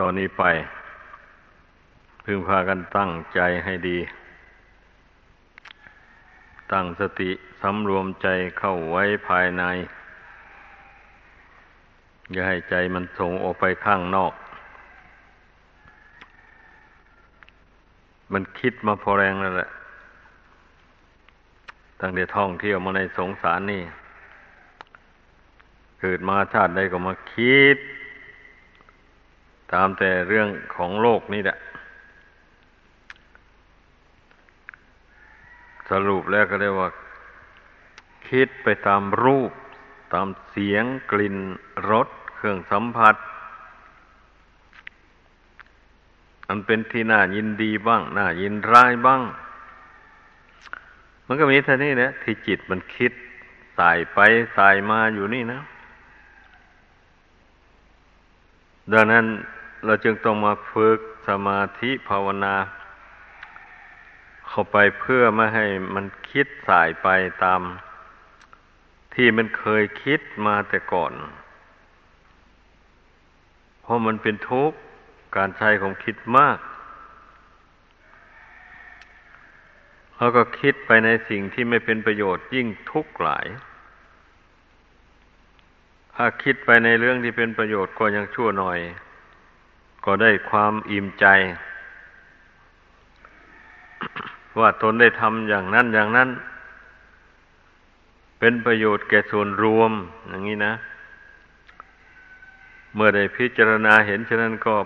ตอนนี้ไป พึงพากันตั้งใจให้ดี ตั้งสติสำรวมใจเข้าไว้ภายใน อย่าให้ใจมันส่งออกไปข้างนอก มันคิดมาพอแรงแล้วแหละ ตั้งแต่ท่องเที่ยวมาในสงสารนี่ เกิดมาชาติใดก็มาคิด ตามแต่เรื่องของโลกนี่แหละ สรุปแล้วก็เรียกว่า คิดไปตามรูป ตามเสียงกลิ่นรสเครื่องสัมผัส อันเป็นที่น่ายินดีบ้าง น่ายินร้ายบ้าง มันก็มีเท่านี้นะที่จิตมันคิดสายไปสายมาอยู่นี่นะดังนั้น เราจึงต้องมาฝึกสมาธิภาวนา เข้าไปเพื่อไม่ให้มันคิดสายไปตาม ที่มันเคยคิดมาแต่ก่อน เพราะมันเป็นทุกข์การใช้ของคิดมากเขาก็คิดไปในสิ่งที่ไม่เป็นประโยชน์ยิ่งทุกข์หลาย ถ้าคิดไปในเรื่องที่เป็นประโยชน์ก็ยังชั่วหน่อย ก็ได้ความอิ่มใจ ว่าตนได้ทำอย่างนั้นอย่างนั้น เป็นประโยชน์แก่ส่วนรวมอย่างนี้นะ เมื่อได้พิจารณาเห็นฉะนั้นก็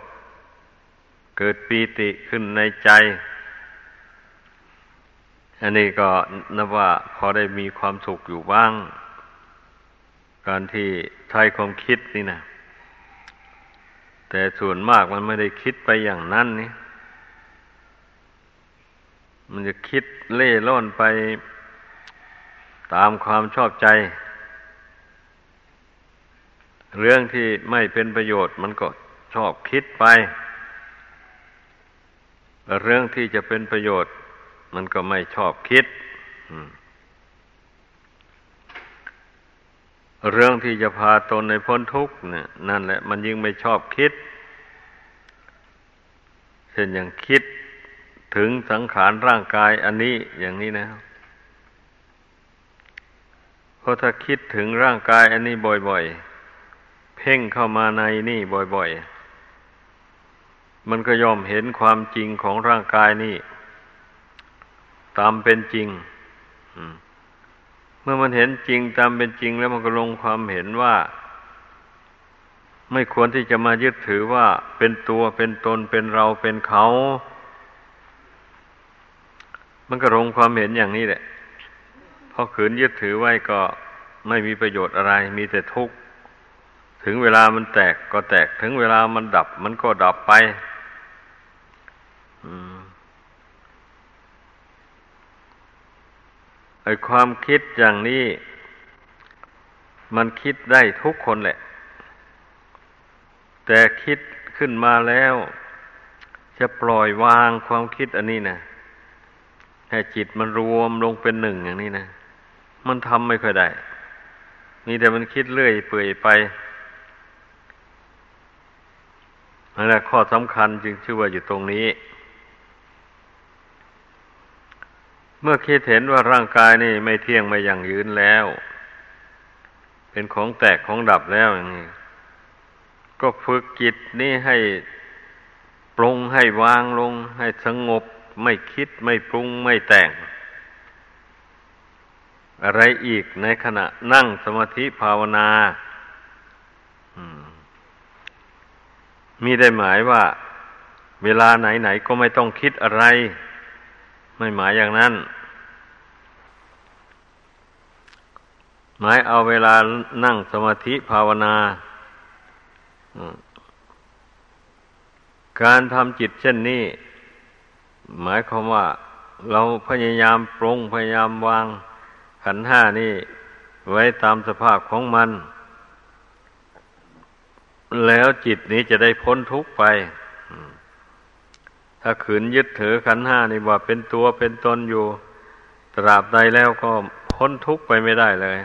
เกิดปีติขึ้นในใจ อันนี้ก็นับว่าพอได้มีความสุขอยู่บ้าง การที่ใช้ความคิดนี่นะ แต่ส่วนมากมันไม่ได้คิดไปอย่างนั้นนี่ มันจะคิดเล่ล่อนไปตามความชอบใจ เรื่องที่ไม่เป็นประโยชน์มันก็ชอบคิดไป เรื่องที่จะเป็นประโยชน์ มันก็ไม่ชอบคิด เรื่องที่จะพาตนในพ้นทุกข์เนี่ยนั่นแหละ มันยิ่งไม่ชอบคิดเช่นอย่างคิดถึงสังขารร่างกายอันนี้อย่างนี้นะเพราะถ้าคิดถึงร่างกายอันนี้บ่อยๆ เพ่งเข้ามาในนี่บ่อยๆ มันก็ยอมเห็นความจริงของร่างกายนี่ ตามเป็นจริง อืม มื่อมันเห็นจริงตามเป็นจริงแล้วมันก็ลงความเห็นว่า ไม่ควรที่จะมายึดถือว่าเป็นตัวเป็นตนเป็นเราเป็นเขา มันก็ลงความเห็นอย่างนี้แหละพอขืนยึดถือไว้ก็ไม่มีประโยชน์อะไร มีแต่ทุกข์ถึงเวลามันแตกก็แตกถึงเวลามันดับ มันก็ดับไป อืมไอ้ ความคิดอย่างนี้ มันคิดได้ทุกคนแหละ แต่คิดขึ้นมาแล้ว จะปล่อยวางความคิดอันนี้นะให้จิตมันรวมลงเป็นหนึ่งอย่างนี้นะ มันทำไม่ค่อยได้นี่แต่มันคิดเรื่อยเปื่อยไปนั่นแหละข้อสำคัญจึงชื่อว่าอยู่ตรงนี้ เมื่อคิดเห็นว่าร่างกายนี่ไม่เที่ยงไม่ยั่งยืนแล้ว เป็นของแตกของดับแล้วอย่างนี้ ก็ฝึกจิตนี่ให้ปรุงให้วางลง ให้สงบ ไม่คิดไม่ปรุงไม่แต่ง อะไรอีกในขณะนั่งสมาธิภาวนามีได้หมายว่า เวลาไหนๆก็ไม่ต้องคิดอะไร ไม่หมายอย่างนั้น หมายเอาเวลานั่งสมาธิภาวนา การทำจิตเช่นนี้ หมายความว่า เราพยายามปรง พยายามวางขันห้านี่ ไว้ตามสภาพของมัน แล้วจิตนี้จะได้พ้นทุกข์ไป ถ้าขืนยึดถือขันห้านี่ว่าเป็นตัวเป็นตนอยู่ ตราบใดแล้วก็พ้นทุกข์ไปไม่ได้เลย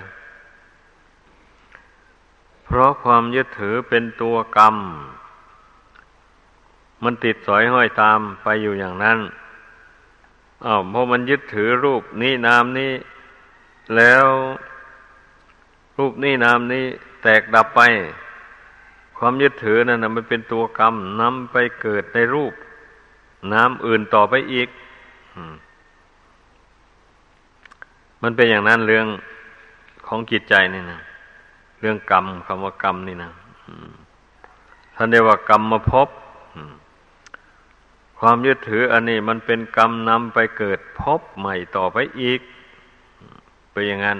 เพราะความยึดถือเป็นตัวกรรม มันติดสอยห้อยตามไปอยู่อย่างนั้นอ้าวพอมันยึดถือรูปนี้นามนี้ แล้วรูปนี้นามนี้แตกดับไป ความยึดถือนั่นนะมันเป็นตัวกรรมนำไปเกิดในรูป นามอื่นต่อไปอีกมันเป็นอย่างนั้นเรื่องของจิตใจนี่นะเรื่องกรรมคำว่ากรรมนี่นะท่านเรียกว่ากรรมมาพบความยึดถืออันนี้มันเป็นกรรมนำไปเกิดพบใหม่ต่อไปอีกเป็นอย่างนั้น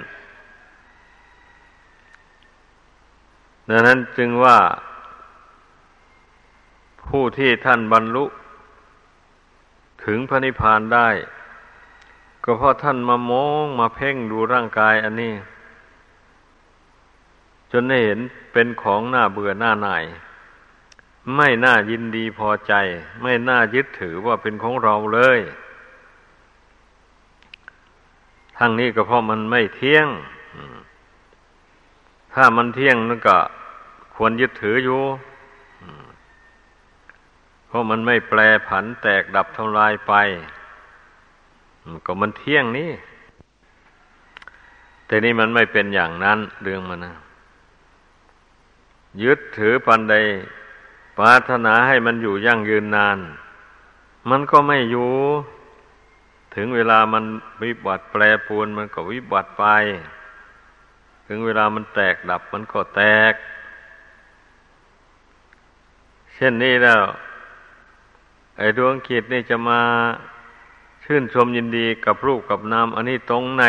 ดังนั้นจึงว่าผู้ที่ท่านบรรลุ ถึงพระนิพพานได้ ก็เพราะท่านมามองมาเพ่งดูร่างกายอันนี้ จนได้เห็นเป็นของหน้าเบื่อหน้าหน่าย ไม่น่ายินดีพอใจ ไม่น่ายึดถือว่าเป็นของเราเลย ทั้งนี้ก็เพราะมันไม่เที่ยง ถ้ามันเที่ยงนั่นก็ควรยึดถืออยู่ ราะมันไม่แปรผันแตกดับทำลายไป ก็มันเที่ยงนี่ แต่นี่มันไม่เป็นอย่างนั้นเรื่องมันนะ ยึดถือปันใดปรารถนาให้มันอยู่ยั่งยืนนาน มันก็ไม่อยู่ ถึงเวลามันวิบัติแปรปวนมันก็วิบัติไป ถึงเวลามันแตกดับมันก็แตก เช่นนี้แล้ว ไอ้ดวงกิจนี่จะมาชื่นชมยินดีกับรูปกับนามอันนี้ตรงไหน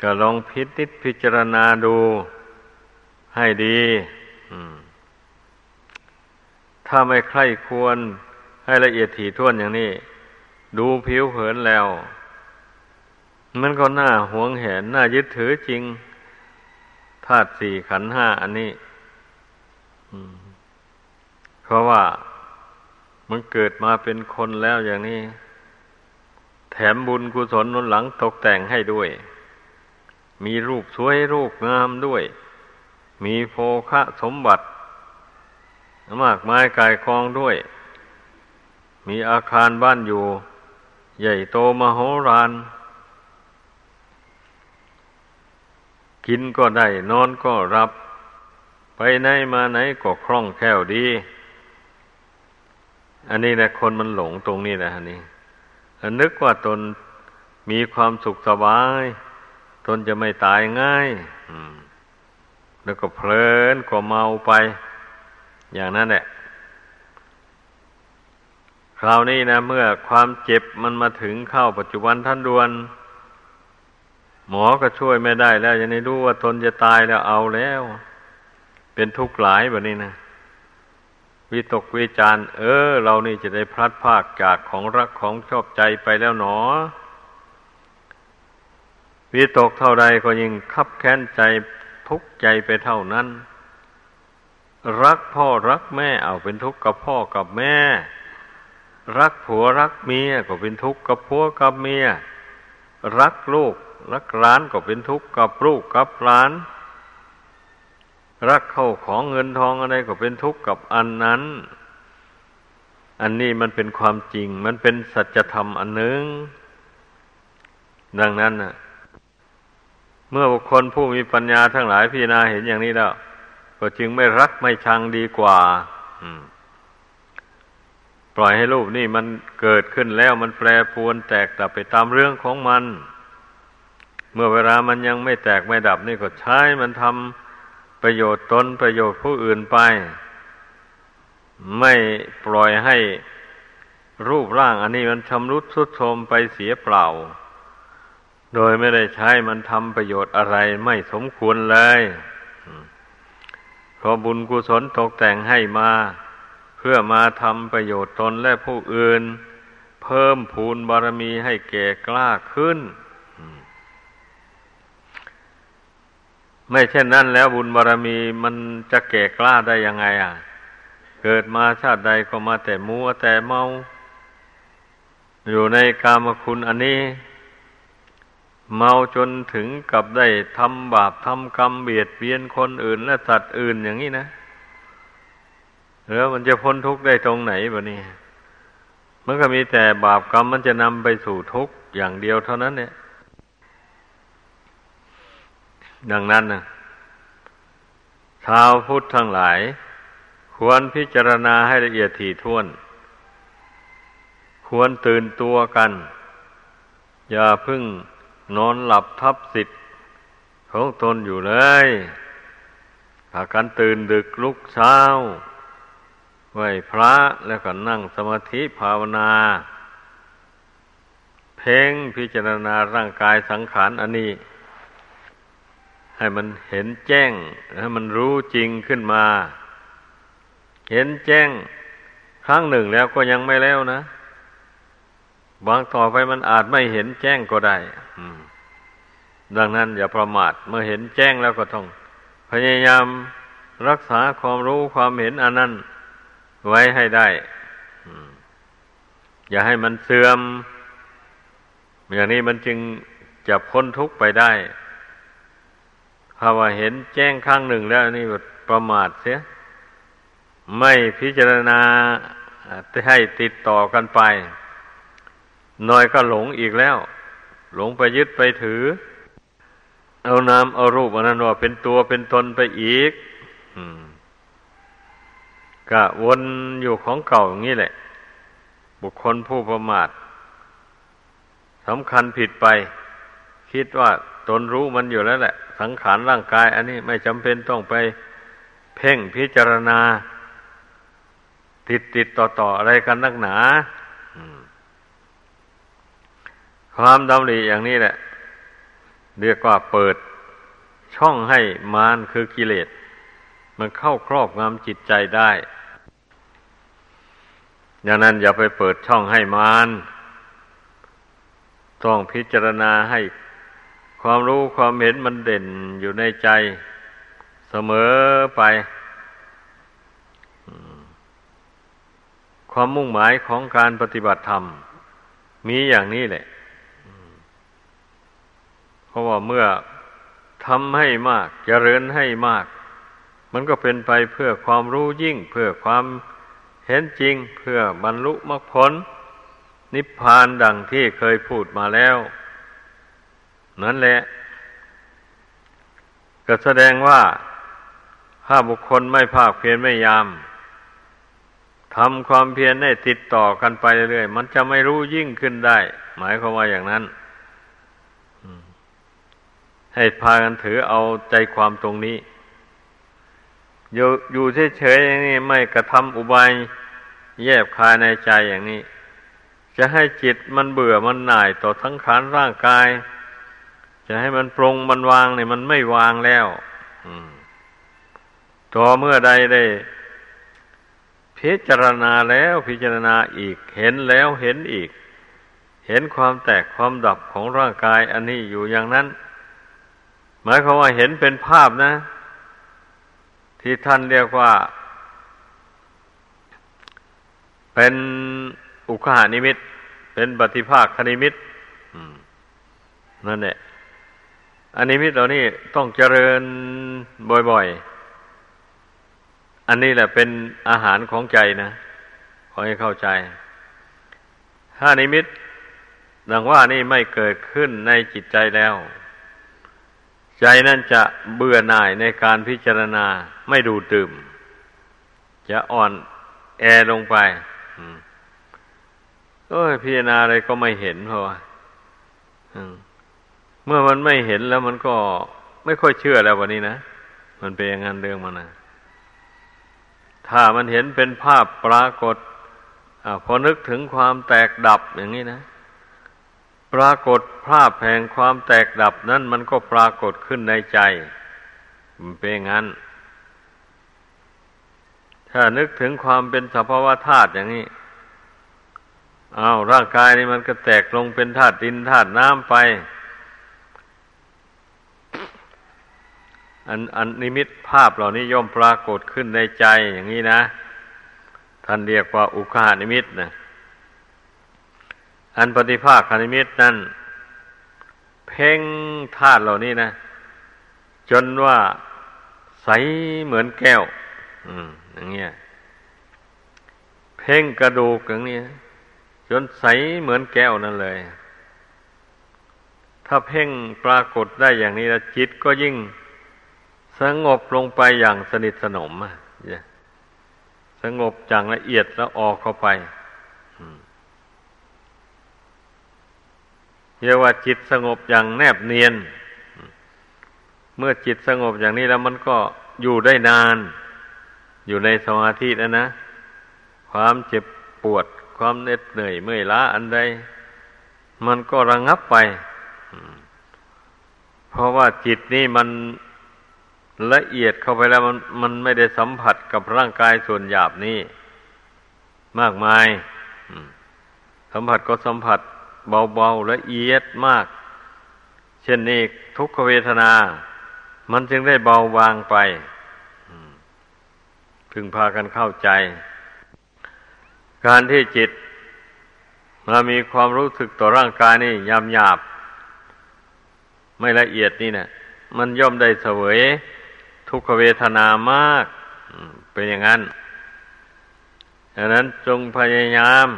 ก็ลองพิจิตพิจารณาดูให้ดีถ้าไม่ใคร่ควรให้ละเอียดถี่ถ้วนอย่างนี้ ดูผิวเผินแล้ว มันก็น่าหวงแหนน่ายึดถือจริงธาตุสี่ขันห้าอันนี้เพราะว่า มันเกิดมาเป็นคนแล้วอย่างนี้ แถมบุญกุศลนนหลังตกแต่งให้ด้วย มีรูปสวยรูปงามด้วย มีโภคะสมบัติ มากมายกายคลองด้วย มีอาคารบ้านอยู่ ใหญ่โตมโหฬารกินก็ได้นอนก็รับ ไปไหนมาไหนก็คล่องแคล่วดี อันนี้แหละคนมันหลงตรงนี้แหละนี่นึกว่าตนมีความสุขสบาย ตนจะไม่ตายง่ายแล้วก็เพลินก็เมาไป อย่างนั้นแหละคราวนี้นะ เมื่อความเจ็บมันมาถึงเข้าปัจจุบันท่านดวน หมอก็ช่วยไม่ได้แล้วยังไม่รู้ว่าทนจะตายแล้วเอาแล้ว เป็นทุกข์หลายแบบนี้นะ วิตกวิจารเออ เรานี่จะได้พลัดพากจากของรักของชอบใจไปแล้วหนอ วิตกเท่าใดก็ยิ่งคับแค้นใจทุกข์ใจไปเท่านั้น รักพ่อรักแม่เอาเป็นทุกข์กับพ่อกับแม่ รักผัวรักเมียก็เป็นทุกข์กับผัวกับเมีย รักลูกรักหลานก็เป็นทุกข์กับลูกกับหลาน รักเข้าของเงินทองอะไรก็เป็นทุกข์กับอันนั้น อันนี้มันเป็นความจริง มันเป็นสัจธรรมอันหนึ่งดังนั้นนะเมื่อบุคคลผู้มีปัญญาทั้งหลายพิจารณาเห็นอย่างนี้แล้ว ก็จึงไม่รักไม่ชังดีกว่าปล่อยให้รูปนี่มันเกิดขึ้นแล้วมันแปรปวนแตกดับไปตามเรื่องของมัน เมื่อเวลามันยังไม่แตกไม่ดับนี่ก็ใช้มันทำ ประโยชน์ตนประโยชน์ผู้อื่นไป ไม่ปล่อยให้รูปร่างอันนี้มันชำรุดทรุดโทรมไปเสียเปล่า โดยไม่ได้ใช้มันทำประโยชน์อะไรไม่สมควรเลยเพอบุญกุศลตกแต่งให้มา เพื่อมาทำประโยชน์ตนและผู้อื่น เพิ่มพูนบารมีให้แก่กล้าขึ้น ไม่เช่นนั้นแล้วบุญบารมีมันจะแก่กล้าได้ยังไง อะ เกิดมาชาติใดก็มาแต่มัวแต่เมา อยู่ในกามคุณอันนี้ เมาจนถึงกับได้ทำบาปทำกรรมเบียดเบียนคนอื่น และสัตว์อื่นอย่างนี้นะแล้วมันจะพ้นทุกข์ได้ตรงไหนบะนี่มันก็มีแต่บาปกรรมมันจะนำไปสู่ทุกข์อย่างเดียวเท่านั้นเนี่ย ดังนั้นนะชาวพุทธทั้งหลาย ควรพิจารณาให้ละเอียดถี่ถ้วน ควรตื่นตัวกัน อย่าพึ่งนอนหลับทับสิทธิ์ของตนอยู่เลยถ้ากันตื่นดึกลุกเช้า ไหวพระแล้วก็นั่งสมาธิภาวนา เพ่งพิจารณาร่างกายสังขารอันนี้ ให้มันเห็นแจ้ง ให้มันรู้จริงขึ้นมา เห็นแจ้งครั้งหนึ่งแล้วก็ยังไม่แล้วนะ บางต่อไปมันอาจไม่เห็นแจ้งก็ได้ดังนั้นอย่าประมาท เมื่อเห็นแจ้งแล้วก็ต้อง พยายามรักษาความรู้ความเห็นอันนั้นไว้ให้ได้ อย่าให้มันเสื่อม อย่างนี้มันจึงจะพ้นทุกข์ไปได้ ถ้าว่าเห็นแจ้งข้งหนึ่งแล้วนี่ประมาทเสีย ไม่พิจารณาให้ติดต่อกันไป น้อยก็หลงอีกแล้ว หลงไปยึดไปถือ เอานามเอารูปอันนั้นว่าเป็นตัวเป็นตนไปอีกอก็วนอยู่ของเก่าอย่างนี้แหละ บุคคลผู้ประมาทสำคัญผิดไป คิดว่า ตนรู้มันอยู่แล้วแหละ สังขารร่างกาย อันนี้ไม่จำเป็นต้องไปเพ่งพิจารณา ติดติดต่อต่ออะไรกันนักหนาความดำริอย่างนี้แหละ เรียกว่าเปิดช่องให้มารคือกิเลส มันเข้าครอบงำจิตใจได้ดังนั้นอย่าไปเปิดช่องให้มารต้องพิจารณาให้ ความรู้ความเห็นมันเด่นอยู่ในใจเสมอไป ความมุ่งหมายของการปฏิบัติธรรม มีอย่างนี้แหละ เพราะว่าเมื่อทำให้มากจเจริญให้มาก มันก็เป็นไปเพื่อความรู้ยิ่ง เพื่อความเห็นจริง เพื่อบรรลุมรรคผล นิพพานดังที่เคยพูดมาแล้ว นั่นแหละก็แสดงว่าถ้าบุคคลไม่ภาคเพียรไม่ยามทำความเพียรได้ติดต่อกันไปเรื่อยๆมันจะไม่รู้ยิ่งขึ้นได้ หมายความว่าอย่างนั้นให้พากันถือเอาใจความตรงนี้ อยู่อยู่เฉยๆอย่างนี้ไม่กระทำอุบายแยบคายในใจอย่างนี้ จะให้จิตมันเบื่อมันหน่ายต่อทั้งขานร่างกาย จะให้มันปรงมันวางเนี่ยมันไม่วางแล้วต่อเมื่อใดได้ พิจารณาแล้วพิจารณาอีก เห็นแล้วเห็นอีก เห็นความแตกความดับของร่างกาย อันนี้อยู่อย่างนั้น หมายความว่าเห็นเป็นภาพนะ ที่ท่านเรียกว่า เป็นอุคหานิมิต เป็นปฏิภาคคณิมิตนั่นแหละ อันนิมิตเหล่านี้ต้องเจริญบ่อยๆ อันนี้แหละเป็นอาหารของใจนะ ขอให้เข้าใจ ถ้านิมิตดังว่านี่ไม่เกิดขึ้นในจิตใจแล้ว ใจนั่นจะเบื่อหน่ายในการพิจารณาไม่ดูดื่ม จะอ่อนแอลงไปเอ้ยพิจารณาอะไรก็ไม่เห็นเพราะว่า เมื่อมันไม่เห็นแล้วมันก็ไม่ค่อยเชื่อแล้ววันนี้นะ มันเป็นอย่างนั้นเรื่องมันนะถ้ามันเห็นเป็นภาพปรากฏอพอนึกถึงความแตกดับอย่างนี้นะ ปรากฏภาพแห่งความแตกดับนั้นมันก็ปรากฏขึ้นในใจ มันเป็นงั้นถ้านึกถึงความเป็นสภาวะธาตุอย่างนี้อา้าวร่างกายนี่มันก็แตกลงเป็นธาตุดินธาตุน้ำไป อันอันนิมิตภาพเหล่านี้ย่อมปรากฏขึ้นในใจอย่างนี้นะ ท่านเรียกว่าอุคานิมิตนะอันปฏิภาคคณิมิตนั้นเพ่งธาตุเหล่านี้นะ จนว่าใสเหมือนแก้ว อืม อย่างเงี้ยเพ่งกระดูกอย่างนี้จนใสเหมือนแก้วนั่นเลย ถ้าเพ่งปรากฏได้อย่างนี้แล้วจิตก็ยิ่ง สงบลงไปอย่างสนิทสนมสงบจังละเอียดแล้วออกเข้าไปเรียกว่าจิตสงบอย่างแนบเนียน เมื่อจิตสงบอย่างนี้แล้วมันก็อยู่ได้นาน อยู่ในสมาธิแล้วนะ ความเจ็บปวด ความเหน็ดเหนื่อยเมื่อยล้าอันใด มันก็ระงงับไป เพราะว่าจิตนี่มัน ละเอียดเข้าไปแล้วมันมันไม่ได้สัมผัสกับร่างกายส่วนหยาบนี้ มากมายสัมผัสก็สัมผัสเบาๆละเอียดมาก เช่นนี้ทุกขเวทนา มันจึงได้เบาบางไปพึงพากันเข้าใจ การที่จิตมามีความรู้สึกต่อร่างกายนี่ยำหยาบ ไม่ละเอียดนี่เนะมันย่อมได้เสวย ทุกขเวทนามากเป็นอย่างนั้นดังนั้นจงพยายาม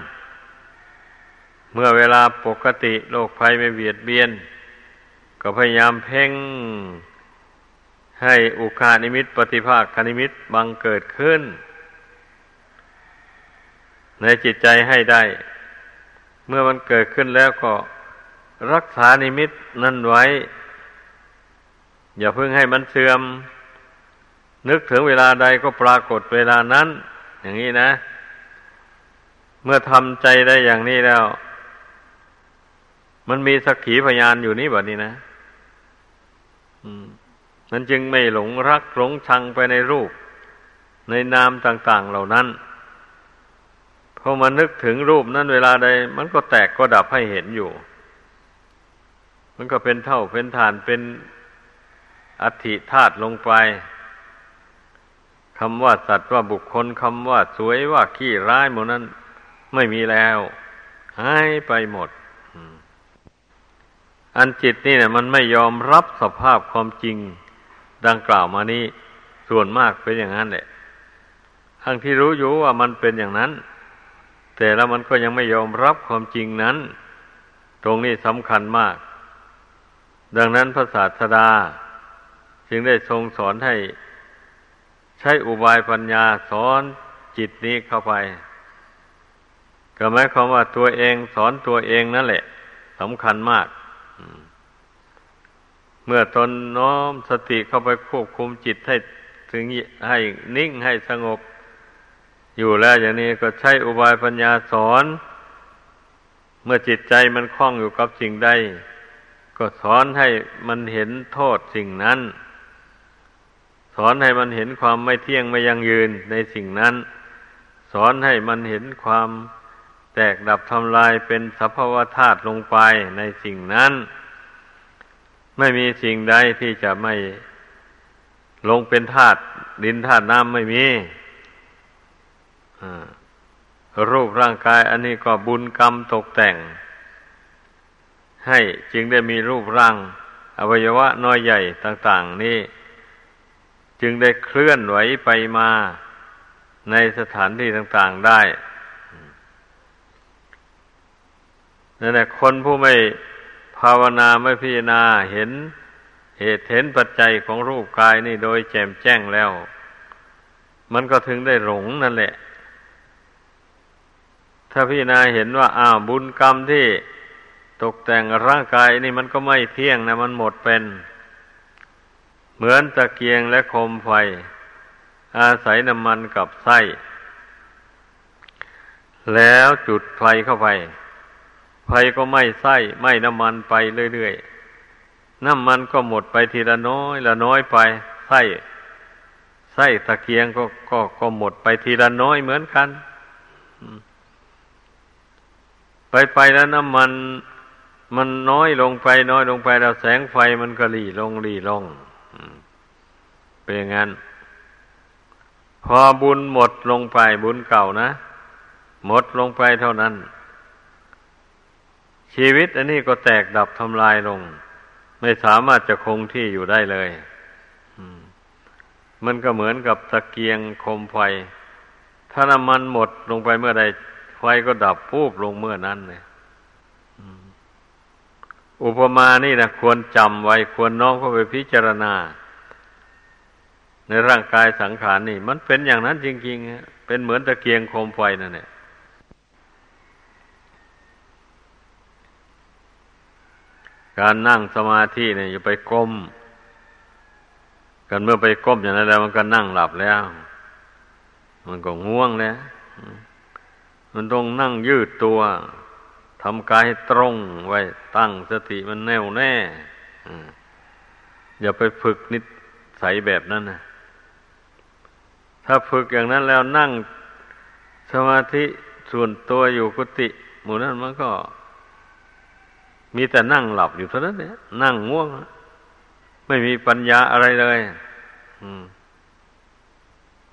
เมื่อเวลาปกติโรคภัยไม่เบียดเบียน ก็พยายามเพ่งให้อุคานิมิตปฏิภาคคนิมิตบังเกิดขึ้น ในจิตใจให้ได้ เมื่อมันเกิดขึ้นแล้วก็รักษานิมิตนั่นไว้ อย่าเพิ่งให้มันเสื่อม นึกถึงเวลาใดก็ปรากฏเวลานั้น อย่างนี้นะ เมื่อทำใจได้อย่างนี้แล้ว มันมีสักขีพยานอยู่นี่แบบนี้นะมันจึงไม่หลงรักหลงชังไปในรูป ในนามต่าง ๆเหล่านั้นพอมานึกถึงรูปนั้นเวลาใด มันก็แตกก็ดับให้เห็นอยู่ มันก็เป็นเท่าเป็นฐานเป็นอัฐิธาตุลงไป คำว่าสัตว์ว่าบุคคลคำว่าสวยว่าขี้ร้ายหมดนั้น ไม่มีแล้วหายไปหมด อันจิตนี่เนี่ยมันไม่ยอมรับสภาพความจริงดังกล่าวมานี้ส่วนมากเป็นอย่างนั้นแหละ ทั้งที่รู้อยู่ว่ามันเป็นอย่างนั้น แต่แล้วมันก็ยังไม่ยอมรับความจริงนั้น ตรงนี้สำคัญมาก ดังนั้นพระศาสดา จึงได้ทรงสอนให้ ใช้อุบายปัญญาสอนจิตนี้เข้าไป ก็หมายความว่าตัวเองสอนตัวเองนั่นแหละสำคัญมาก เมื่อตนน้อมสติเข้าไปควบคุมจิตให้ถึงให้นิ่งให้สงบ อยู่แล้วอย่างนี้ก็ใช้อุบายปัญญาสอน เมื่อจิตใจมันคล้องอยู่กับสิ่งใดก็สอนให้มันเห็นโทษสิ่งนั้น สอนให้มันเห็นความไม่เที่ยงไม่ยั่งยืนในสิ่งนั้น สอนให้มันเห็นความแตกดับทำลายเป็นสภาวธาตุลงไปในสิ่งนั้น ไม่มีสิ่งใดที่จะไม่ลงเป็นธาตุดินธาตุน้ำไม่มีรูปร่างกายอันนี้ก็บุญกรรมตกแต่ง ให้จึงได้มีรูปร่าง อวัยวะน้อยใหญ่ต่าง ๆ นี่ จึงได้เคลื่อนไหวไปมาในสถานที่ต่าง ๆได้นั่นแหละคนผู้ไม่ภาวนาไม่พิจารณาเห็นเหตุเห็นปัจจัยของรูปกายนี่โดยแจ่มแจ้งแล้ว มันก็ถึงได้หลงนั่นแหละ ถ้าพิจารณาเห็นว่าอ้าวบุญกรรมที่ตกแต่งร่างกายนี่มันก็ไม่เที่ยงนะมันหมดเป็น เหมือนตะเกียงและโคมไฟ อาศัยน้ำมันกับไส้ แล้วจุดไฟเข้าไป ไฟก็ไหม้ไส้ไหม้น้ำมันไปเรื่อยๆ น้ำมันก็หมดไปทีละน้อยละน้อยไปไส้ไส้ตะเกียงก็ก็ก็หมดไปทีละน้อยเหมือนกัน ไปไปแล้วน้ำมัน มันน้อยลงไปน้อยลงไปแล้วแสงไฟมันก็หลีลงหลีลง เป็นอย่างนั้น พอบุญหมดลงไปบุญเก่านะ หมดลงไปเท่านั้น ชีวิตอันนี้ก็แตกดับทำลายลง ไม่สามารถจะคงที่อยู่ได้เลยมันก็เหมือนกับตะเกียงคมไฟ ถ้าน้ำมันหมดลงไปเมื่อใด ไฟก็ดับปุ๊บลงเมื่อนั้นเลยอุปมานี่นะควรจำไว้ควรน้อมเข้าไปพิจารณา ในร่างกายสังขารนี่ มันเป็นอย่างนั้นจริงๆเป็นเหมือนตะเกียงโคมไฟนั่นแหละการนั่งสมาธิเนี่ยอย่าไปก้ม กันเมื่อไปก้มอย่างนั้นแล้ว มันก็นั่งหลับแล้ว มันก็ง่วงแล้ว มันต้องนั่งยืดตัวทำกายให้ตรงไว้ตั้งสติมันแน่วแน่อย่าไปฝึกนิสัยแบบนั้นนะ ถ้าฝึกอย่างนั้นแล้วนั่งสมาธิส่วนตัวอยู่กุฏิหมู่นั้นมันก็ มีแต่นั่งหลับอยู่เท่านั้นเนี่ยนั่งง่วง ไม่มีปัญญาอะไรเลย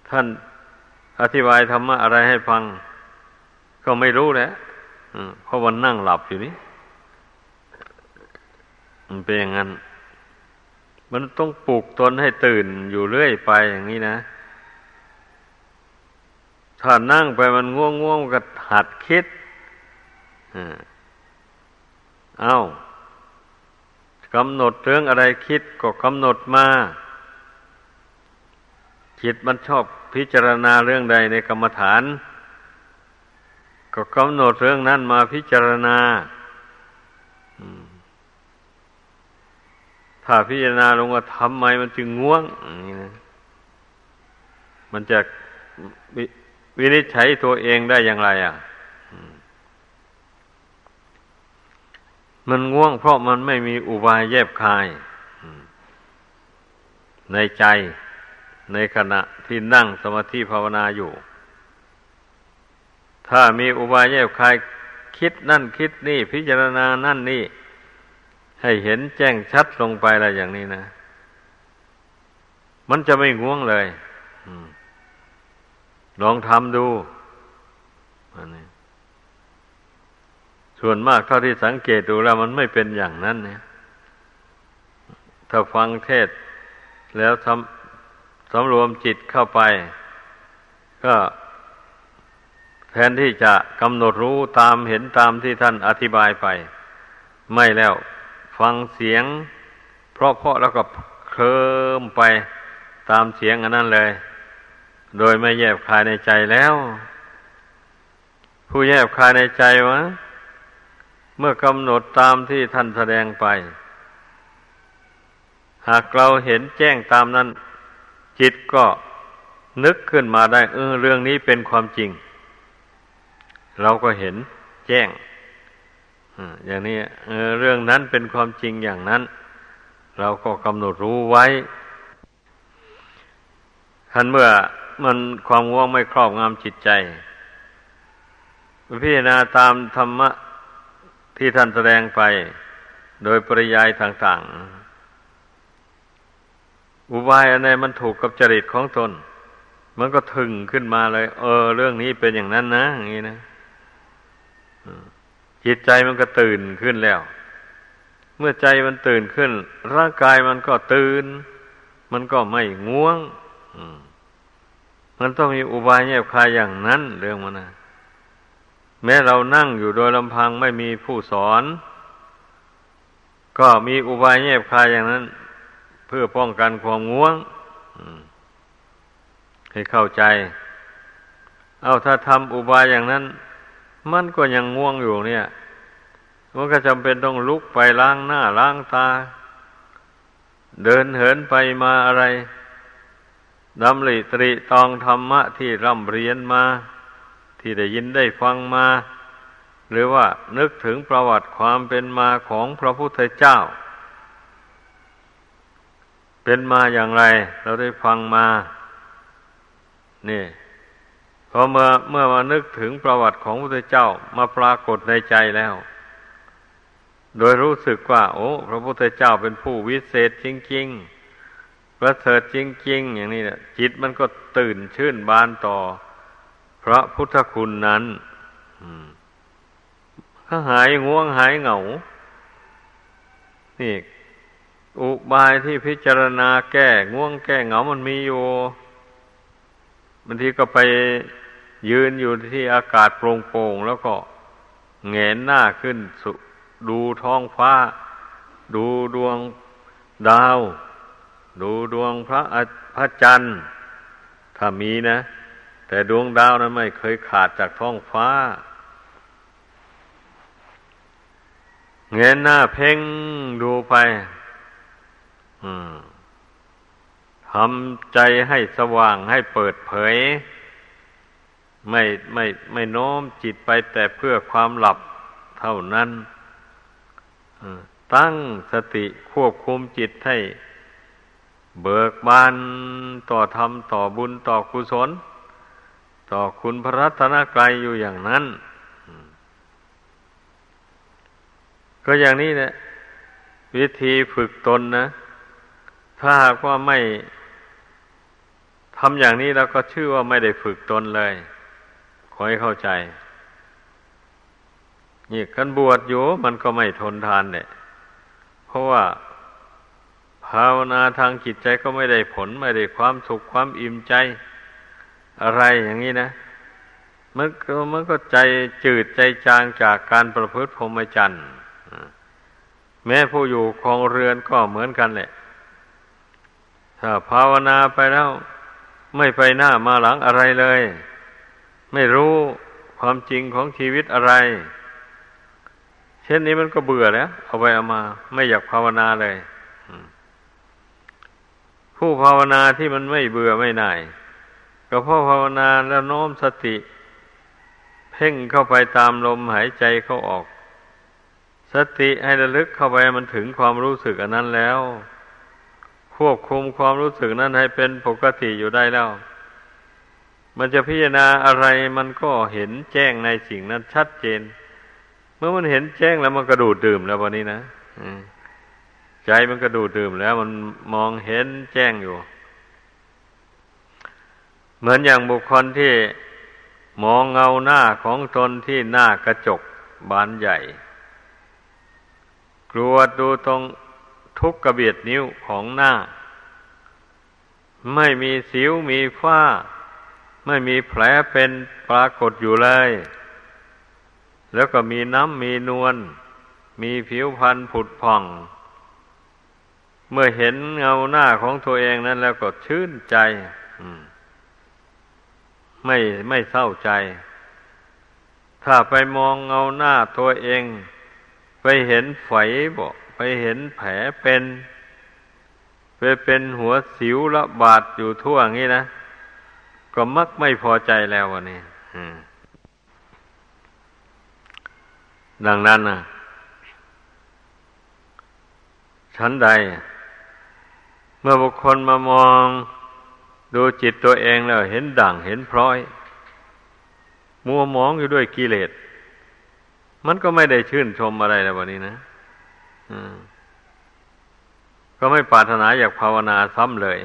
ท่านอธิบายธรรมะอะไรให้ฟัง ก็ไม่รู้แหละเพราะวันนั่งหลับอยู่นี่มันเป็นอย่างนั้น มันต้องปลุกตนให้ตื่นอยู่เรื่อยไปอย่างนี้นะ ถ้านั่งไปมันง่วงง่วงก็หัดคิดเอา้ากำหนดเรื่องอะไรคิดก็กำหนดมาจิตมันชอบพิจารณาเรื่องใดในกรรมฐาน ก็กำหนดเรื่องนั้นมาพิจารณาถ้าพิจารณาลงว่าทำไมมันจึงง่วงนี่นะมันจะ วินิจฉัยตัวเองได้อย่างไรอะ มันง่วงเพราะมันไม่มีอุบายแยบคาย ในใจในขณะที่นั่งสมาธิภาวนาอยู่ ถ้ามีอุบายแยบคายคิดนั่นคิดนี่ พิจารณานั่นนี่ ให้เห็นแจ้งชัดลงไปอะไรอย่างนี้นะ มันจะไม่ง่วงเลย ลองทำดูอันนี้ส่วนมากเท่าที่สังเกตดูแล้วมันไม่เป็นอย่างนั้นเนี่ย ถ้าฟังเทศแล้วทำสำรวมจิตเข้าไป ก็แทนที่จะกำหนดรู้ตามเห็นตามที่ท่านอธิบายไป ไม่แล้วฟังเสียง เพราะเพราะแล้วก็เคลิมไปตามเสียงอันนั้นเลย โดยไม่แยบคายในใจแล้ว ผู้แยบคายในใจวะ เมื่อกำหนดตามที่ท่านแสดงไป หากเราเห็นแจ้งตามนั้น จิตก็นึกขึ้นมาได้ เออเรื่องนี้เป็นความจริง เราก็เห็นแจ้งอย่างนี้เออเรื่องนั้นเป็นความจริงอย่างนั้น เราก็กำหนดรู้ไว้ทันเมื่อ มันความว่างไม่ครอบงำจิตใจพิจารณาตามธรรมะที่ท่านแสดงไป โดยปริยายต่างๆ อุบายอันใดมันถูกกับจริตของตน มันก็ถึงขึ้นมาเลย เออ เรื่องนี้เป็นอย่างนั้นนะอย่างนี้นะจิตใจมันก็ตื่นขึ้นแล้ว เมื่อใจมันตื่นขึ้น ร่างกายมันก็ตื่น มันก็ไม่ง่วงมั มันต้องมีอุบายแยบคายอย่างนั้นเรื่องมันนะแม้เรานั่งอยู่โดยลำพังไม่มีผู้สอน ก็มีอุบายแยบคายอย่างนั้น เพื่อป้องกันความง่วงให้เข้าใจ เอาถ้าทำอุบายอย่างนั้น มันก็ยังง่วงอยู่เนี่ยมันก็จำเป็นต้องลุกไปล้างหน้าล้างตา เดินเหินไปมาอะไร ดำริตรีตองธรรมะที่ร่ำเรียนมา ที่ได้ยินได้ฟังมา หรือว่านึกถึงประวัติความเป็นมาของพระพุทธเจ้า เป็นมาอย่างไร เราได้ฟังมา นี่พอเมื่อเมื่อมานึกถึงประวัติของพระพุทธเจ้ามาปรากฏในใจแล้ว โดยรู้สึกว่า โอ้ พระพุทธเจ้าเป็นผู้วิเศษจริงๆ ประเสริฐจริง ๆ อย่างนี้แหละจิตมันก็ตื่นชื่นบานต่อ พระพุทธคุณนั้นก็หายง่วงหายเหงา นี่อุบายที่พิจารณาแก้ง่วงแก้เหงามันมีอยู่บางทีก็ไปยืนอยู่ที่อากาศโปร่งๆแล้วก็เงนหน้าขึ้นดูท้องฟ้า ดูดวงดาว ดูดวงพระพระจันทร์ ถ้ามีนะ แต่ดวงดาวนั้นไม่เคยขาดจากท้องฟ้าเงนหน้าเพ่งดูไปทำใจให้สว่างให้เปิดเผย ไม่ไม่ไม่โน้มจิตไปแต่เพื่อความหลับเท่านั้นตั้งสติควบคุมจิตให้ เบิกบานต่อธรรมต่อบุญต่อกุศล ต่อคุณพระรัตนกรัยอยู่อย่างนั้น ก็อย่างนี้แหละวิธีฝึกตนนะ ถ้าหากว่าไม่ทำอย่างนี้แล้วก็ชื่อว่าไม่ได้ฝึกตนเลย ขอให้เข้าใจ นี่กันบวชอยู่มันก็ไม่ทนทานเนี่ยเพราะว่าาวนาทางจิตใจก็ไม่ได้ผล ไม่ได้ความสุขความอิ่มใจอะไรอย่างนี้นะ มันก็มันก็ใจจืดใจจางจากการประพฤติพรหมจรรย์แม้ผู้อยู่ครองเรือนก็เหมือนกันแหละ ถ้าภาวนาไปแล้ว ไม่ไปหน้ามาหลังอะไรเลย ไม่รู้ความจริงของชีวิตอะไร เช่นนี้มันก็เบื่อแล้ว เอาไปเอามา ไม่อยากภาวนาเลย ผู้ภาวนาที่มันไม่เบื่อไม่หน่ายก็เพราะภาวนาแล้วโน้มสติ เพ่งเข้าไปตามลมหายใจเข้าออก สติให้ระลึกเข้าไปมันถึงความรู้สึกอันนั้นแล้ว ควบคุมความรู้สึกนั้นให้เป็นปกติอยู่ได้แล้ว มันจะพิจารณาอะไรมันก็เห็นแจ้งในสิ่งนั้นชัดเจน เมื่อมันเห็นแจ้งแล้วมันกระดูดดื่มแล้ววันนี้นะ ใจมันกระดูดดื่มแล้วมันมองเห็นแจ้งอยู่ เหมือนอย่างบุคคลที่มองเงาหน้าของตนที่หน้ากระจกบานใหญ่ กลัวดูตรงทุกกระเบียดนิ้วของหน้า ไม่มีสิวมีฝ้า ไม่มีแผลเป็นปรากฏอยู่เลย แล้วก็มีน้ำมีนวลมีผิวพรรณผุดผ่อง เมื่อเห็นเงาหน้าของตัวเองนั้นแล้วก็ชื่นใจไม่ไม่เศร้าใจ ถ้าไปมองเงาหน้าตัวเอง ไปเห็นไฝบอกไปเห็นแผลเป็น ไปเป็นหัวสิวระบาดอยู่ทั่วงี้นะ ก็มักไม่พอใจแล้ววันนี้ดังนั้นนะชั้นใด เมื่อบุคคลมามองดูจิตตัวเองแล้ว เห็นด่างเห็นพร้อย มัวมองอยู่ด้วยกิเลส มันก็ไม่ได้ชื่นชมอะไรแล้ววันนี้นะก็ไม่ปรารถนาอยากภาวนาซ้ำเลย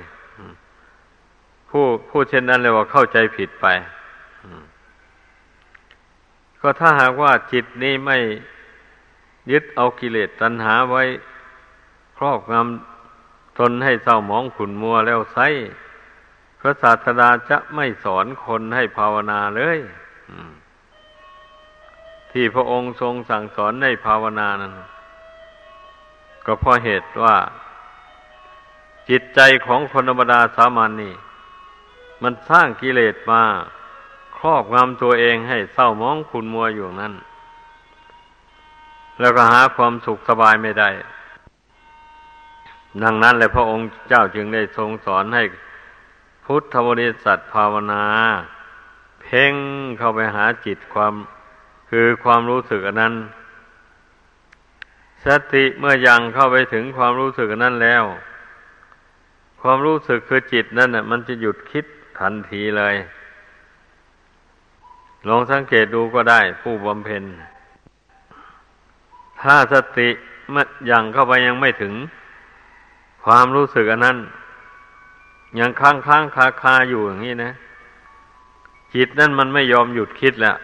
ผู้ผู้เช่นนั้นเลยว่าเข้าใจผิดไปก็ถ้าหากว่าจิตนี้ไม่ยึดเอากิเลสตัณหาไว้ ครอบงำ ตนให้เศร้าหมองขุนมัวแล้วไซพระศาสดาจะไม่สอนคนให้ภาวนาเลยที่พระองค์ทรงสั่งสอนให้ภาวนานั้น ก็เพราะเหตุว่า จิตใจของคนธรรมดาสามัญนนี่ มันสร้างกิเลสมาครอบงำตัวเองให้เศร้ามองคุณมัวอยู่นั่น แล้วก็หาความสุขสบายไม่ได้ ดังนั้นเลยพระองค์เจ้าจึงได้ทรงสอนให้พุทธบริษัทภาวนา เพ่งเข้าไปหาจิตความ คือความรู้สึกอันนั้น สติเมื่อยังเข้าไปถึงความรู้สึกนั้นแล้ว ความรู้สึกคือจิตนั่นน่ะมันจะหยุดคิดทันทีเลย ลองสังเกตดูก็ได้ผู้บำเพ็ญ ถ้าสติเมันยังเข้าไปยังไม่ถึง ความรู้สึกอันนั้น ยังค้างค้างคาคาอยู่อย่างนี้นะจิตนั่นมันไม่ยอมหยุดคิดแล้ว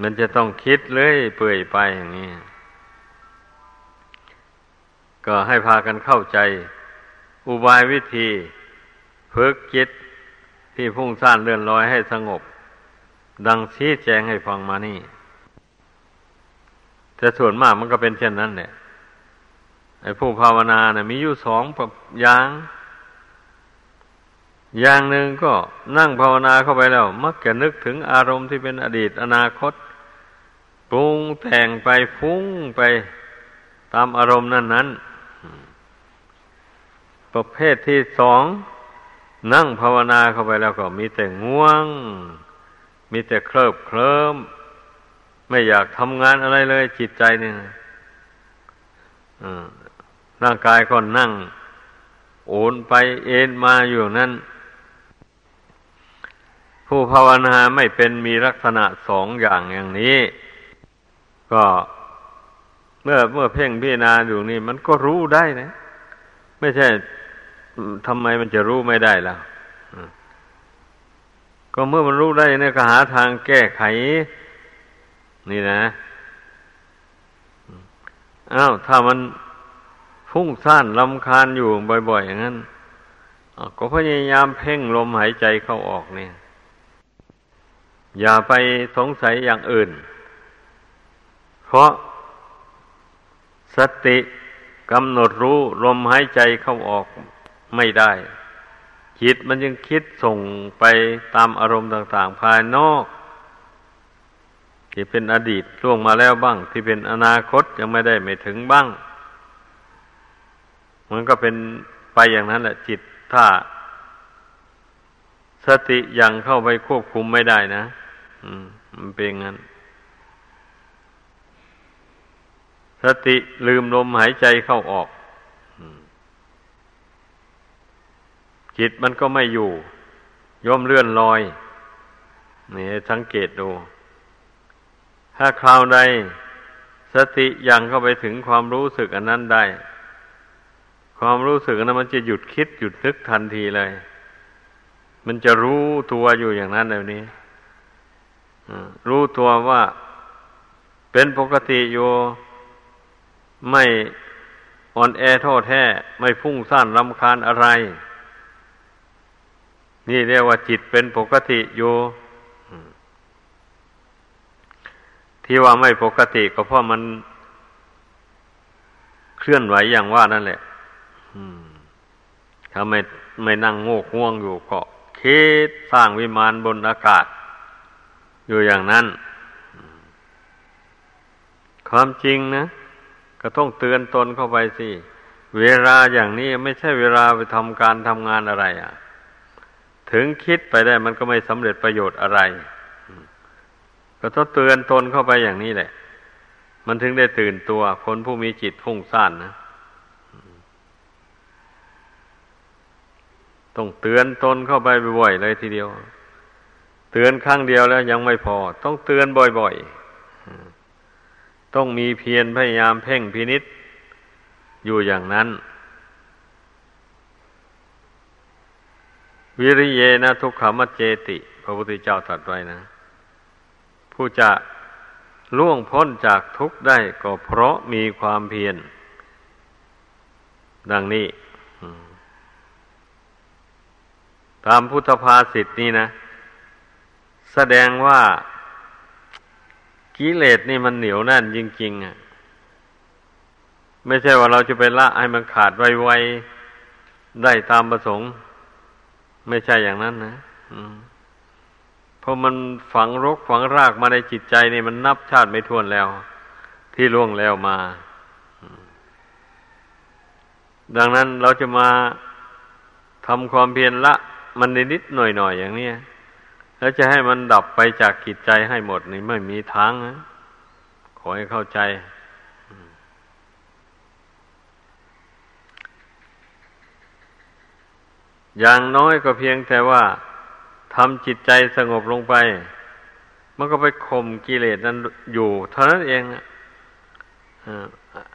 มันจะต้องคิดเลยเปื่อยไปอย่างนี้ ก็ให้พากันเข้าใจ อุบายวิธีฝึกจิตที่พุ่งซ่านเลื่อนลอยให้สงบ ดังชี้แจงให้ฟังมานี่ แต่ส่วนมากมันก็เป็นเช่นนั้นแหละ ไอ้ผู้ภาวนาเนะ่ยมีอยู่สองอย่าง อย่างหนึ่งก็นั่งภาวนาเข้าไปแล้ว มักจะนึกถึงอารมณ์ที่เป็นอดีตอนาคตปรุงแต่งไปฟุ้งไปตามอารมณ์นั้นนั้นประเภทที่สองนั่งภาวนาเข้าไปแล้วก็มีแต่ง่วง มีแต่เคลิบเคลิ้มไม่อยากทำงานอะไรเลยจิตใจเนี่ย ร่างกายก็นั่ง โอนไปเอ็นมาอยู่นั่นผู้ภาวนาไม่เป็นมีลักษณะสองอย่างอย่างนี้ ก็เมื่อเมื่อเพ่งพิจารณาอยู่นี่ มันก็รู้ได้นะ ไม่ใช่ทำไมมันจะรู้ไม่ได้ล่ะก็เมื่อมันรู้ได้เนี่ยก็หาทางแก้ไข นี่นะอ้าวถ้ามัน ฟุ้งซ่านลำคาญอยู่บ่อยๆอย่างนั้นก็พยายามเพ่งลมหายใจเข้าออกเนี่ย อย่าไปสงสัยอย่างอื่น เพราะสติกำหนดรู้ลมหายใจเข้าออกไม่ได้ จิตมันยังคิดส่งไปตามอารมณ์ต่าง ๆ ภายนอก ที่เป็นอดีตล่วงมาแล้วบ้าง ที่เป็นอนาคตยังไม่ได้ไม่ถึงบ้าง มันก็เป็นไปอย่างนั้นแหละจิตถ้า สติยังเข้าไปควบคุมไม่ได้นะอืมมันเป็นงั้น สติลืมลมหายใจเข้าออกจิตมันก็ไม่อยู่ ย่อมเลื่อนลอย นี่สังเกตดู ถ้าคราวใดสติยังเข้าไปถึงความรู้สึกอันนั้นได้ ความรู้สึกนั้นมันจะหยุดคิดหยุดนึกทันทีเลย มันจะรู้ตัวอยู่อย่างนั้นแบบนี้รู้ตัวว่า เป็นปกติอยู่ไม่อ่อนแอโทษแท้ ไม่พุ่งซ่านรำคาญอะไร นี่เรียกว่าจิตเป็นปกติอยู่ที่ว่าไม่ปกติก็เพราะมันเคลื่อนไหวอย่างว่านั่นแหละ ถ้าไม่ไม่นั่งโงกง่วงอยู่ก็คิดสร้างวิมานบนอากาศ อยู่อย่างนั้น ความจริงนะ ก็ต้องเตือนตนเข้าไปสิ เวลาอย่างนี้ไม่ใช่เวลาไปทำการทำงานอะไรอะ ถึงคิดไปได้มันก็ไม่สำเร็จประโยชน์อะไร ก็ต้องเตือนตนเข้าไปอย่างนี้แหละ มันถึงได้ตื่นตัว คนผู้มีจิตฟุ้งซ่านนะ ต้องเตือนตนเข้าไปบ่อยๆเลยทีเดียว เตือนครั้งเดียวแล้วยังไม่พอ ต้องเตือนบ่อยๆ ต้องมีเพียรพยายามเพ่งพินิษอยู่อย่างนั้น วิริเยนะทุกขมัจเจติ พระพุทธเจ้าตรัสไว้นะ ผู้จะล่วงพ้นจากทุกข์ได้ก็เพราะมีความเพียรดังนี้ ตามพุทธภาษิตนี้นะ แสดงว่ากิเลสนี่มันเหนียวแน่นจริง ๆอะไม่ใช่ว่าเราจะไปละให้มันขาดไวๆได้ตามประสงค์ ไม่ใช่อย่างนั้นนะเพราะมันฝังรกฝังรากมาในจิตใจนี่มันนับชาติไม่ท้วนแล้ว ที่ล่วงแล้วมา ดังนั้นเราจะมาทำความเพียรละ มันนิดๆหน่อยๆอย่างนี้แล้วจะให้มันดับไปจากกิจใจให้หมดนี่ไม่มีทางนะขอให้เข้าใจ อย่างน้อยก็เพียงแต่ว่าทำจิตใจสงบลงไป มันก็ไปข่มกิเลสนั้นอยู่ เท่านั้นเอง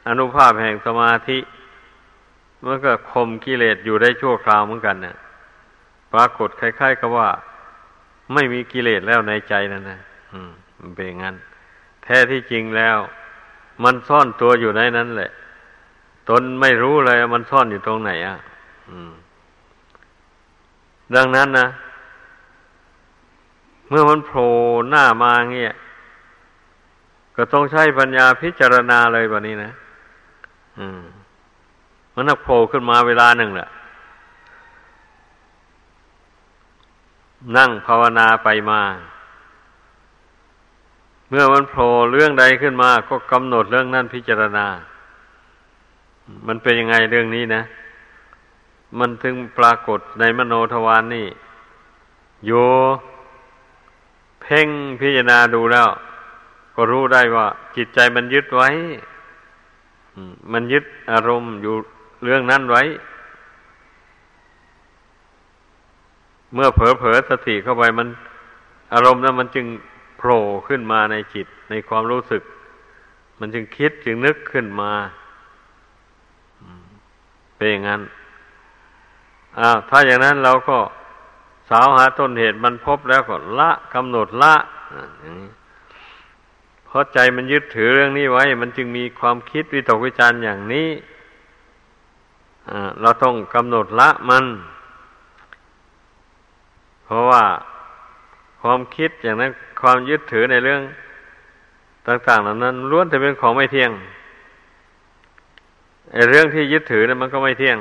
อนุภาพแห่งสมาธิมันก็ข่มกิเลสอยู่ได้ชั่วคราวเหมือนกันเนี่ย ปรากฏคล้ายๆกับว่า ไม่มีกิเลสแล้วในใจนั่นนะมันเป็นงั้น แท้ที่จริงแล้ว มันซ่อนตัวอยู่ในนั้นแหละ ตนไม่รู้เลยมันซ่อนอยู่ตรงไหนอะดังนั้นนะเมื่อมันโผล่หน้ามาเงี้ยก็ต้องใช้ปัญญาพิจารณาเลยแบบนี้นะ อืม มันนักโผล่ขึ้นมาเวลาหนึ่งแหละ นั่งภาวนาไปมา เมื่อมันโผล่เรื่องใดขึ้นมา ก็กำหนดเรื่องนั้นพิจารณา มันเป็นยังไงเรื่องนี้นะ มันถึงปรากฏในมโนทวารนนี่ โย เพ่งพิจารณาดูแล้ว ก็รู้ได้ว่า จิตใจมันยึดไว้ มันยึดอารมณ์อยู่เรื่องนั้นไว้ เมื่อเผลอเผลอสติเข้าไปมัน อารมณ์นั้นมันจึงโผล่ขึ้นมาในจิตในความรู้สึก มันจึงคิดจึงนึกขึ้นมาเป็นอย่างนั้นอ้าวถ้าอย่างนั้นเราก็สาวหาต้นเหตุมันพบแล้วก็ละกำหนดละเพราะใจมันยึดถือเรื่องนี้ไว้ มันจึงมีความคิดวิตกวิจารณ์อย่างนี้เราต้องกำหนดละมัน เพราะว่าความคิดอย่างนั้นความยึดถือในเรื่องต่างๆเหล่านั้นล้วนแต่เป็นของไม่เที่ยงไอ้เรื่องที่ยึดถือนั้นมันก็ไม่เที่ยง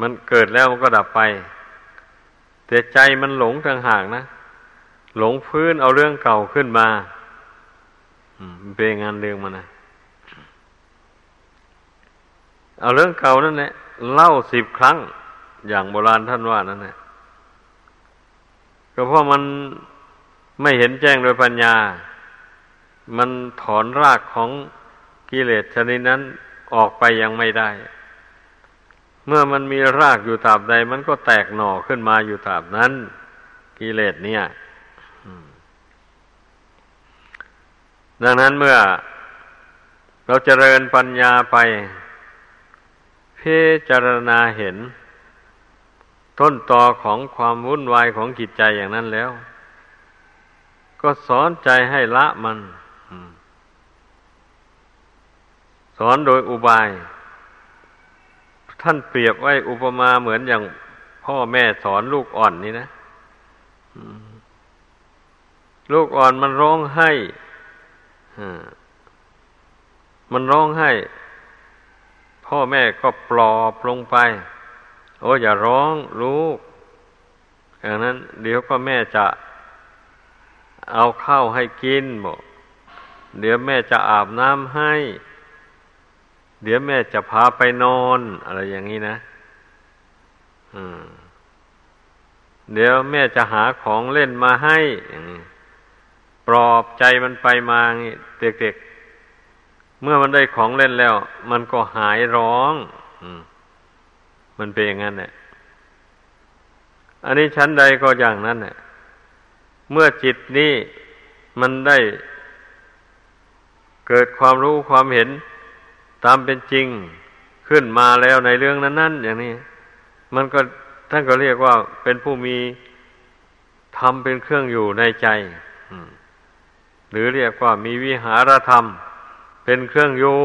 มันเกิดแล้วมันก็ดับไป แต่ใจมันหลงทางห่างนะ หลงพื้นเอาเรื่องเก่าขึ้นมาเป็นงานเรื่องมันนะเอาเรื่องเก่านั่นแหละเล่าสิบครั้ง อย่างโบราณท่านว่านั่นแหละ ก็เพราะมันไม่เห็นแจ้งโดยปัญญา มันถอนรากของกิเลสชนิดนั้นออกไปยังไม่ได้ เมื่อมันมีรากอยู่ตราบใด มันก็แตกหน่อขึ้นมาอยู่ตราบนั้น กิเลสเนี่ยดังนั้นเมื่อเราเจริญปัญญาไป พิจารณาเห็น ต้นตอของความวุ่นวายของจิตใจอย่างนั้นแล้ว ก็สอนใจให้ละมันสอนโดยอุบาย ท่านเปรียบไว้อุปมาเหมือนอย่างพ่อแม่สอนลูกอ่อนนี่นะลูกอ่อนมันร้องไห้มันร้องไห้ พ่อแม่ก็ปลอบลงไป โอ้อย่าร้องลูกอย่างนั้น เดี๋ยวก็แม่จะเอาข้าวให้กินบอกเดี๋ยวแม่จะอาบน้ำให้ เดี๋ยวแม่จะพาไปนอน อะไรอย่างนี้นะเดี๋ยวแม่จะหาของเล่นมาให้อย่างนี้ปลอบใจมันไปมาเด็กๆเมื่อมันได้ของเล่นแล้ว มันก็หายร้องมั มันเป็นอย่างนั้นแหละอันนี้ชั้นใดก็อย่างนั้นเนี่ยเมื่อจิตนี้มันได้เกิดความรู้ความเห็นตามเป็นจริงขึ้นมาแล้วในเรื่องนั้น ๆ อย่างนี้ มันก็ท่านก็เรียกว่าเป็นผู้มีธรรมเป็นเครื่องอยู่ในใจหรือเรียกว่ามีวิหารธรรม เป็นเครื่องอยู่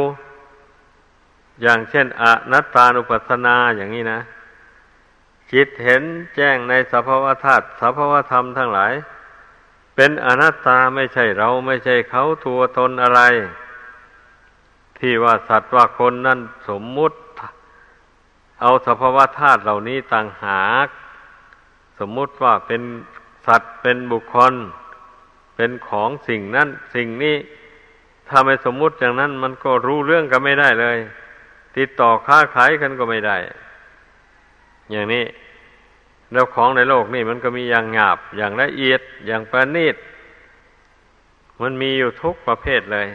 อย่างเช่นอนัตตานุปัสสนาอย่างนี้นะจิตเห็นแจ้งในสภาวธาตุสภาวธรรมทั้งหลาย เป็นอนัตตาไม่ใช่เราไม่ใช่เขาตัวตนอะไร ที่ว่าสัตว์ว่าคนนั่นสมมุติ เอาสภาวธาตุเหล่านี้ต่างหากสมมุติว่าเป็นสัตว์เป็นบุคคล เป็นของสิ่งนั้นสิ่งนี้ถ้าไม่สมมุติอย่างนั้นมันก็รู้เรื่องกันไม่ได้เลย ติดต่อค้าขายกันก็ไม่ได้ อย่างนี้ แล้วของในโลกนี่มันก็มีอย่างหยาบ อย่างละเอียด อย่างประณีต มันมีอยู่ทุกประเภทเลย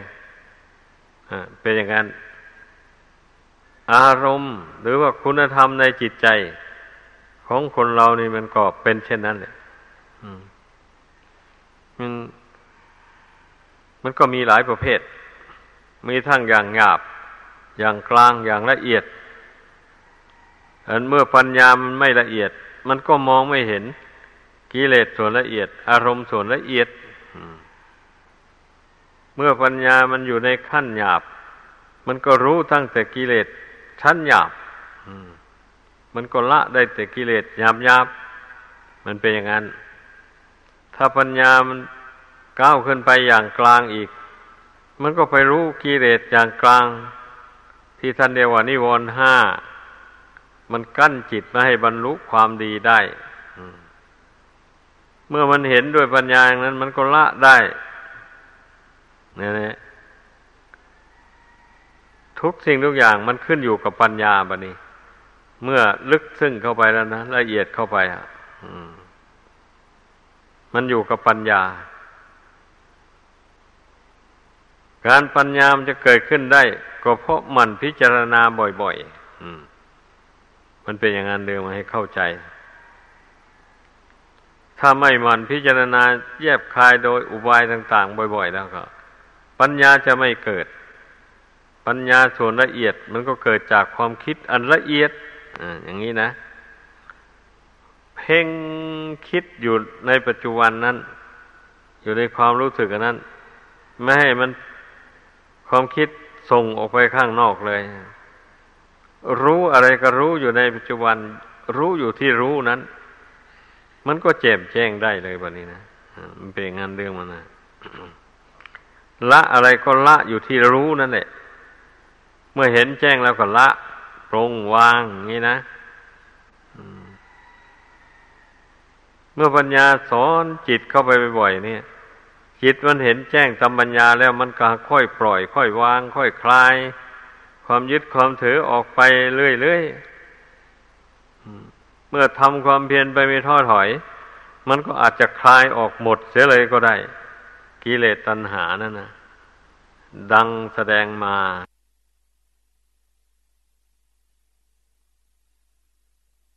เป็นอย่างนั้น อารมณ์ หรือว่าคุณธรรมในจิตใจ ของคนเรานี่มันก็เป็นเช่นนั้นเลยมัน มันก็มีหลายประเภท มีทั้งอย่างหยาบ อย่างกลางอย่างละเอียดอันเมื่อปัญญามันไม่ละเอียด มันก็มองไม่เห็นกิเลสส่วนละเอียด อารมณ์ส่วนละเอียด เมื่อปัญญามันอยู่ในขั้นหยาบ มันก็รู้ตั้งแต่กิเลสชั้นหยาบมันก็ละได้แต่กิเลสหยาบหยาบมันเป็นอย่างนั้น ถ้าปัญญามันก้าวขึ้นไปอย่างกลางอีก มันก็ไปรู้กิเลสอย่างกลาง ที่ท่านเรียกว่านิวรณ์ห้ามันกั้นจิตไม่ให้บรรลุความดีได้เมื่อมันเห็นด้วยปัญญาอย่างนั้น มันก็ละได้นี่ยทุกสิ่งทุกอย่างมันขึ้นอยู่กับปัญญาบะนี้ เมื่อลึกซึ้งเข้าไปแล้วนะละเอียดเข้าไปอะมันอยู่กับปัญญา การปัญญามจะเกิดขึ้นได้ ก็เพราะมันพิจารณาบ่อยๆมันเป็นอย่างนั้นเดิมมาให้เข้าใจ ถ้าไม่มันพิจารณาแยบคายโดยอุบายต่าง ๆ บ่อย ๆ แล้วก็ ปัญญาจะไม่เกิด ปัญญาส่วนละเอียด มันก็เกิดจากความคิดอันละเอียดอย่างนี้นะเพ่งคิดอยู่ในปัจจุบันนั้น อยู่ในความรู้สึกนั้น ไม่ให้มัน ความคิดส่งออกไปข้างนอกเลย รู้อะไรก็รู้อยู่ในปัจจุบัน รู้อยู่ที่รู้นั้น มันก็แจ่มแจ้งได้เลยวันนี้นะมันเป็นงานเรื่องมันนะละอะไรก็ละอยู่ที่รู้นั่นแหละเมื่อเห็นแจ้งแล้วก็ละปรงวางงี้นะเมื่อปัญญาสอนจิตเข้าไปบ่อยๆเนี่ย จิตมันเห็นแจ้งตามปัญญาแล้วมันก็ค่อยปล่อย ค่อยวาง ค่อยคลาย ความยึดความถือออกไปเรื่อยๆเมื่อทำความเพียรไปไม่ท้อถอย มันก็อาจจะคลายออกหมดเสียเลยก็ได้ กิเลสตัณหานั่นนะดังแสดงมา